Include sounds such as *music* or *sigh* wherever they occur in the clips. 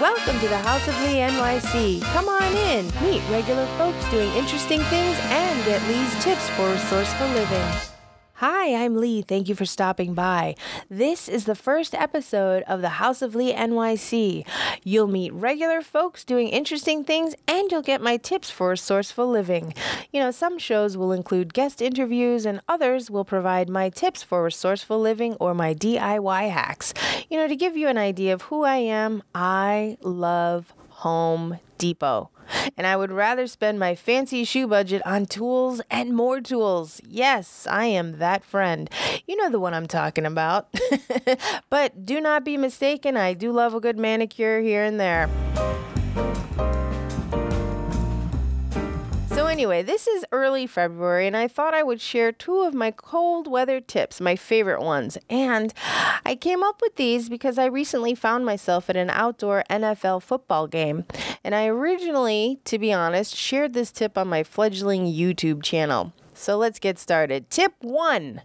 Welcome to the House of Lee NYC. Come on in, meet regular folks doing interesting things, and get Lee's tips for resourceful living. Hi, I'm Lee. Thank you for stopping by. This is the first episode of the House of Lee NYC. You'll meet regular folks doing interesting things and you'll get my tips for resourceful living. You know, some shows will include guest interviews and others will provide my tips for resourceful living or my DIY hacks. You know, to give you an idea of who I am, I love Home Depot. And I would rather spend my fancy shoe budget on tools and more tools. Yes, I am that friend. You know the one I'm talking about. *laughs* but do not be mistaken, I do love a good manicure here and there. So, anyway, this is early February, and I thought I would share two of my cold weather tips, my favorite ones. And I came up with these because I recently found myself at an outdoor NFL football game. And I originally, to be honest, shared this tip on my fledgling YouTube channel. So let's get started. Tip one,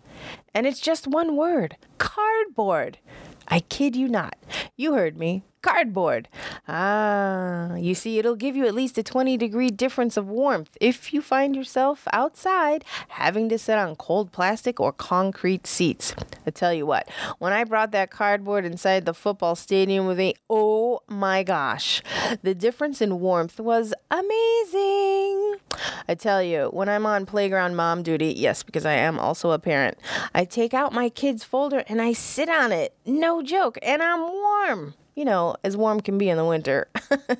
and it's just one word cardboard. I kid you not. You heard me cardboard. Ah, you see, it'll give you at least a 20 degree difference of warmth if you find yourself outside having to sit on cold plastic or concrete seats. I tell you what, when I brought that cardboard inside the football stadium with me, oh my gosh, the difference in warmth was amazing. I tell you, when I'm on playground mom duty, yes, because I am also a parent, I take out my kid's folder and I sit on it. No joke. And I'm warm you know, as warm can be in the winter.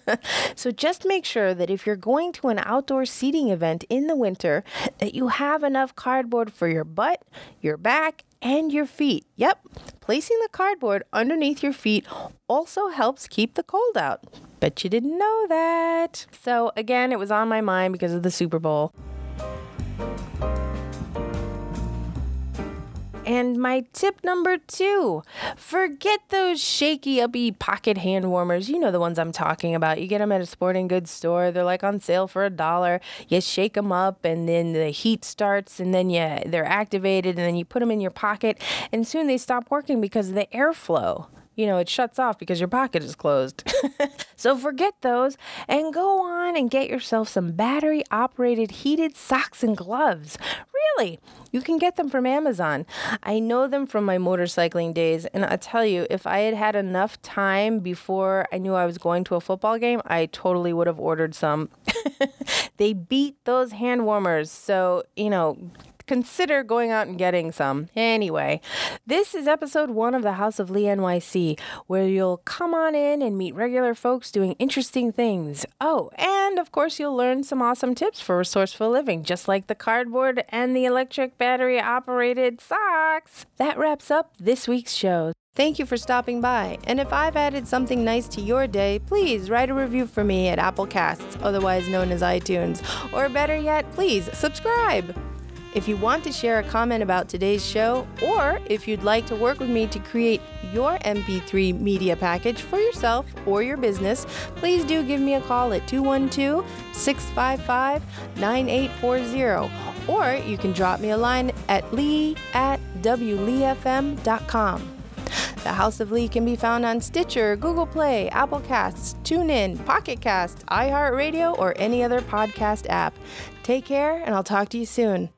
*laughs* so just make sure that if you're going to an outdoor seating event in the winter, that you have enough cardboard for your butt, your back, and your feet. Yep, placing the cardboard underneath your feet also helps keep the cold out. Bet you didn't know that. So, again, it was on my mind because of the Super Bowl. And my tip number two forget those shaky, uppy pocket hand warmers. You know the ones I'm talking about. You get them at a sporting goods store, they're like on sale for a dollar. You shake them up, and then the heat starts, and then you, they're activated, and then you put them in your pocket, and soon they stop working because of the airflow you know, it shuts off because your pocket is closed. *laughs* so forget those and go on and get yourself some battery operated heated socks and gloves. Really, you can get them from Amazon. I know them from my motorcycling days, and I tell you, if I had had enough time before I knew I was going to a football game, I totally would have ordered some. *laughs* they beat those hand warmers. So, you know, consider going out and getting some. Anyway, this is episode one of the House of Lee NYC, where you'll come on in and meet regular folks doing interesting things. Oh, and of course, you'll learn some awesome tips for resourceful living, just like the cardboard and the electric battery operated socks. That wraps up this week's show. Thank you for stopping by. And if I've added something nice to your day, please write a review for me at Apple Casts, otherwise known as iTunes. Or better yet, please subscribe. If you want to share a comment about today's show, or if you'd like to work with me to create your MP3 media package for yourself or your business, please do give me a call at 212 655 9840. Or you can drop me a line at lee at wleefm.com. The House of Lee can be found on Stitcher, Google Play, Apple Casts, TuneIn, Pocket Cast, iHeartRadio, or any other podcast app. Take care, and I'll talk to you soon.